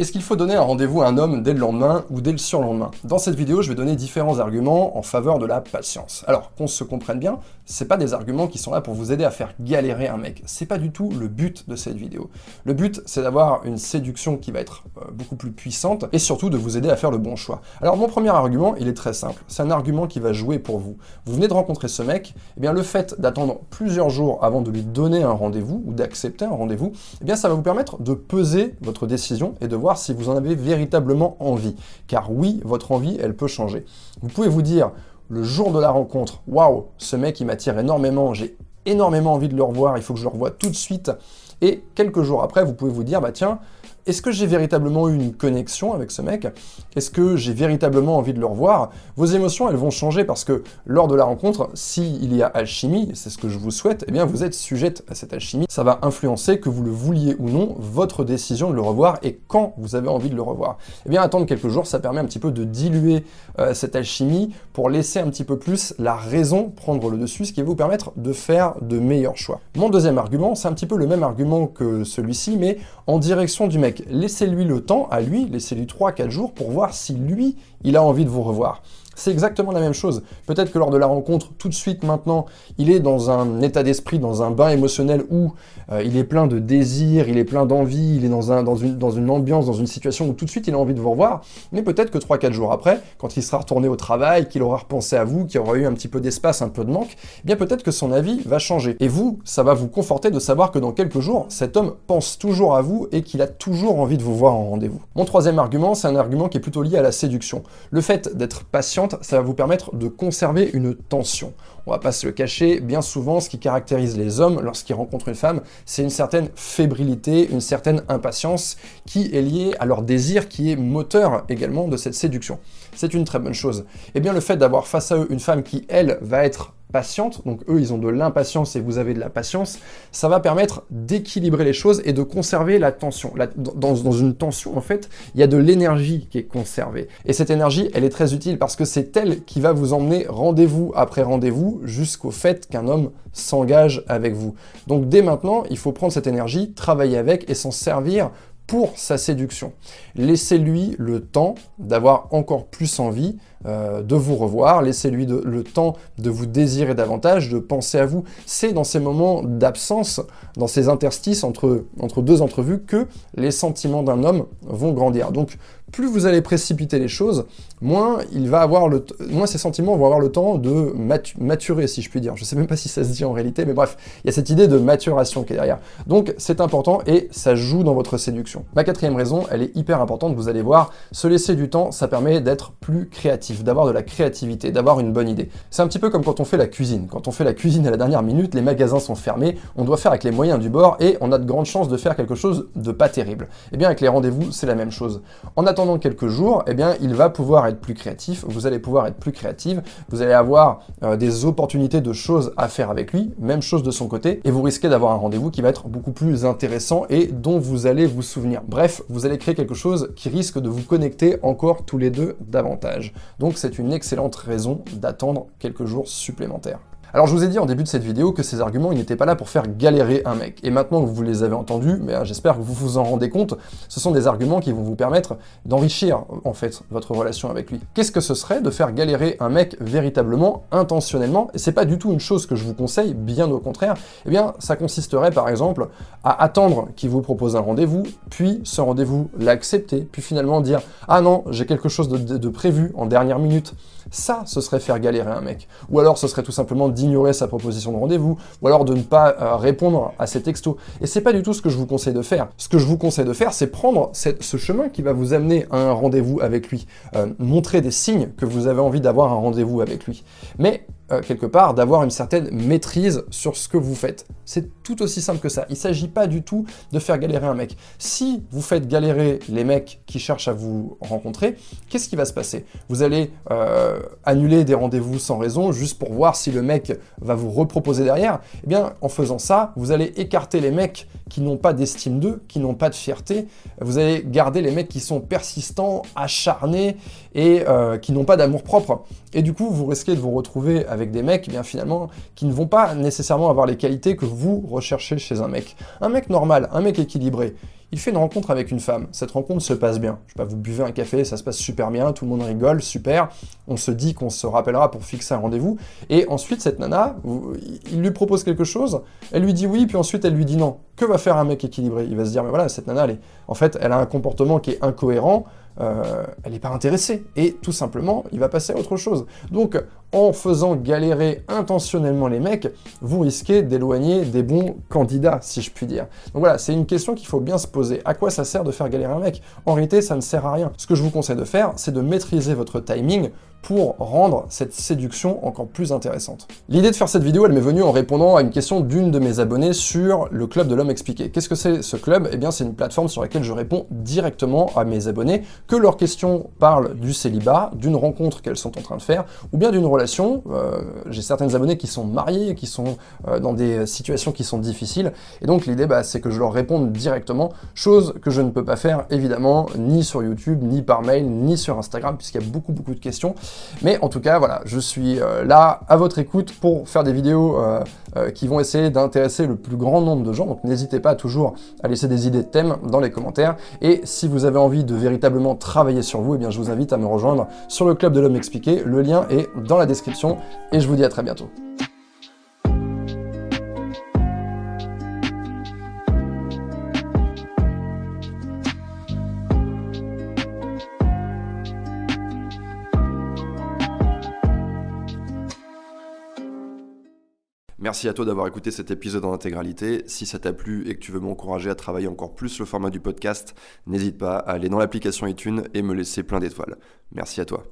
Est-ce qu'il faut donner un rendez-vous à un homme dès le lendemain ou dès le surlendemain? Dans cette vidéo, je vais donner différents arguments en faveur de la patience. Alors, qu'on se comprenne bien, c'est pas des arguments qui sont là pour vous aider à faire galérer un mec. C'est pas du tout le but de cette vidéo. Le but, c'est d'avoir une séduction qui va être euh, beaucoup plus puissante et surtout de vous aider à faire le bon choix. Alors, mon premier argument, il est très simple. C'est un argument qui va jouer pour vous. Vous venez de rencontrer ce mec, eh bien le fait d'attendre plusieurs jours avant de lui donner un rendez-vous ou d'accepter un rendez-vous, eh bien ça va vous permettre de peser votre décision et de voir si vous en avez véritablement envie. Car oui, votre envie, elle peut changer. Vous pouvez vous dire, le jour de la rencontre, waouh, ce mec, il m'attire énormément, j'ai énormément envie de le revoir, il faut que je le revoie tout de suite. Et quelques jours après, vous pouvez vous dire, bah tiens, est-ce que j'ai véritablement eu une connexion avec ce mec? Est-ce que j'ai véritablement envie de le revoir? Vos émotions, elles vont changer parce que lors de la rencontre, s'il y a alchimie, c'est ce que je vous souhaite, eh bien vous êtes sujette à cette alchimie. Ça va influencer, que vous le vouliez ou non, votre décision de le revoir et quand vous avez envie de le revoir. Eh bien attendre quelques jours, ça permet un petit peu de diluer euh, cette alchimie pour laisser un petit peu plus la raison prendre le dessus, ce qui va vous permettre de faire de meilleurs choix. Mon deuxième argument, c'est un petit peu le même argument que celui-ci, mais en direction du mec laissez-lui le temps à lui, laissez-lui 3-4 jours pour voir si lui, il a envie de vous revoir. C'est exactement la même chose. Peut-être que lors de la rencontre, tout de suite maintenant, il est dans un état d'esprit, dans un bain émotionnel où euh, il est plein de désirs, il est plein d'envie, il est dans, un, dans, une, dans une ambiance, dans une situation où tout de suite il a envie de vous revoir. Mais peut-être que 3-4 jours après, quand il sera retourné au travail, qu'il aura repensé à vous, qu'il aura eu un petit peu d'espace, un peu de manque, eh bien peut-être que son avis va changer. Et vous, ça va vous conforter de savoir que dans quelques jours, cet homme pense toujours à vous et qu'il a toujours envie de vous voir en rendez-vous. Mon troisième argument, c'est un argument qui est plutôt lié à la séduction. Le fait d'être ça va vous permettre de conserver une tension. On va pas se le cacher, bien souvent, ce qui caractérise les hommes lorsqu'ils rencontrent une femme, c'est une certaine fébrilité, une certaine impatience qui est liée à leur désir, qui est moteur également de cette séduction. C'est une très bonne chose. Et eh bien le fait d'avoir face à eux une femme qui, elle, va être patiente, donc eux ils ont de l'impatience et vous avez de la patience, ça va permettre d'équilibrer les choses et de conserver la tension. dans, dans, une tension en fait, il y a de l'énergie qui est conservée. Et cette énergie, elle est très utile parce que c'est elle qui va vous emmener rendez-vous après rendez-vous jusqu'au fait qu'un homme s'engage avec vous. Donc dès maintenant, il faut prendre cette énergie, travailler avec et s'en servir pour sa séduction. Laissez-lui le temps d'avoir encore plus envie euh, de vous revoir, laissez-lui le temps de vous désirer davantage, de penser à vous. C'est dans ces moments d'absence, dans ces interstices entre, entre deux entrevues, que les sentiments d'un homme vont grandir. Donc plus vous allez précipiter les choses, moins il va avoir le moins ces sentiments vont avoir le temps de maturer, si je puis dire. Je sais même pas si ça se dit en réalité, mais bref, il y a cette idée de maturation qui est derrière. Donc c'est important et ça joue dans votre séduction. Ma quatrième raison, elle est hyper importante, vous allez voir, se laisser du temps, ça permet d'être plus créatif, d'avoir de la créativité, d'avoir une bonne idée. C'est un petit peu comme quand on fait la cuisine. Quand on fait la cuisine à la dernière minute, les magasins sont fermés, on doit faire avec les moyens du bord et on a de grandes chances de faire quelque chose de pas terrible. Et eh bien avec les rendez-vous, c'est la même chose. En attendant quelques jours, eh bien il va pouvoir être plus créatif, vous allez pouvoir être plus créative, vous allez avoir euh, des opportunités de choses à faire avec lui, même chose de son côté, et vous risquez d'avoir un rendez-vous qui va être beaucoup plus intéressant et dont vous allez vous souvenir. Bref, vous allez créer quelque chose qui risque de vous connecter encore tous les deux davantage. Donc c'est une excellente raison d'attendre quelques jours supplémentaires. Alors je vous ai dit en début de cette vidéo que ces arguments, ils n'étaient pas là pour faire galérer un mec. Et maintenant que vous les avez entendus, mais euh, j'espère que vous vous en rendez compte, ce sont des arguments qui vont vous permettre d'enrichir en fait votre relation avec lui. Qu'est-ce que ce serait de faire galérer un mec véritablement, intentionnellement Et c'est pas du tout une chose que je vous conseille, bien au contraire. Eh bien, ça consisterait par exemple à attendre qu'il vous propose un rendez-vous, puis ce rendez-vous l'accepter, puis finalement dire ah non, j'ai quelque chose de prévu en dernière minute. Ça, ce serait faire galérer un mec. Ou alors ce serait tout simplement d'ignorer sa proposition de rendez-vous, ou alors de ne pas euh, répondre à ses textos. Et c'est pas du tout ce que je vous conseille de faire. Ce que je vous conseille de faire, c'est prendre ce chemin qui va vous amener à un rendez-vous avec lui. Euh, montrer des signes que vous avez envie d'avoir un rendez-vous avec lui. Mais euh, quelque part, d'avoir une certaine maîtrise sur ce que vous faites. C'est tout aussi simple que ça. Il ne s'agit pas du tout de faire galérer un mec. Si vous faites galérer les mecs qui cherchent à vous rencontrer, qu'est-ce qui va se passer? Vous allez euh, annuler des rendez-vous sans raison juste pour voir si le mec va vous reproposer derrière. Eh bien, en faisant ça, vous allez écarter les mecs qui n'ont pas d'estime d'eux, qui n'ont pas de fierté. Vous allez garder les mecs qui sont persistants, acharnés et euh, qui n'ont pas d'amour propre. Et du coup, vous risquez de vous retrouver avec des mecs, eh bien finalement, qui ne vont pas nécessairement avoir les qualités que vous chez un mec. Un mec normal, un mec équilibré, Il fait une rencontre avec une femme. Cette rencontre se passe bien. Je sais pas, vous buvez un café, ça se passe super bien, tout le monde rigole, super. On se dit qu'on se rappellera pour fixer un rendez-vous. Et ensuite, cette nana, il lui propose quelque chose, elle lui dit oui, puis ensuite elle lui dit non. Que va faire un mec équilibré? Il va se dire, mais voilà, cette nana, elle est... en fait, elle a un comportement qui est incohérent, euh, elle n'est pas intéressée. Et tout simplement, il va passer à autre chose. Donc, en faisant galérer intentionnellement les mecs, vous risquez d'éloigner des bons candidats, si je puis dire. Donc voilà, c'est une question qu'il faut bien se poser. À quoi ça sert de faire galérer un mec? En réalité, ça ne sert à rien. Ce que je vous conseille de faire, c'est de maîtriser votre timing pour rendre cette séduction encore plus intéressante. L'idée de faire cette vidéo, elle m'est venue en répondant à une question d'une de mes abonnés sur le Club de l'Homme Expliqué. Qu'est-ce que c'est ce club? Eh bien, c'est une plateforme sur laquelle je réponds directement à mes abonnés, que leurs questions parlent du célibat, d'une rencontre qu'elles sont en train de faire, ou bien d'une relation. Euh, j'ai certaines abonnées qui sont mariées, qui sont euh, dans des situations qui sont difficiles, et donc l'idée, bah, c'est que je leur réponde directement, chose que je ne peux pas faire, évidemment, ni sur YouTube, ni par mail, ni sur Instagram, puisqu'il y a beaucoup, beaucoup de questions. Mais en tout cas, voilà, je suis euh, là à votre écoute pour faire des vidéos euh, euh, qui vont essayer d'intéresser le plus grand nombre de gens. Donc n'hésitez pas toujours à laisser des idées de thèmes dans les commentaires. Et si vous avez envie de véritablement travailler sur vous, eh je vous invite à me rejoindre sur le Club de l'Homme Expliqué. Le lien est dans la description. Et je vous dis à très bientôt. Merci à toi d'avoir écouté cet épisode en intégralité. Si ça t'a plu et que tu veux m'encourager à travailler encore plus le format du podcast, n'hésite pas à aller dans l'application iTunes et me laisser plein d'étoiles. Merci à toi.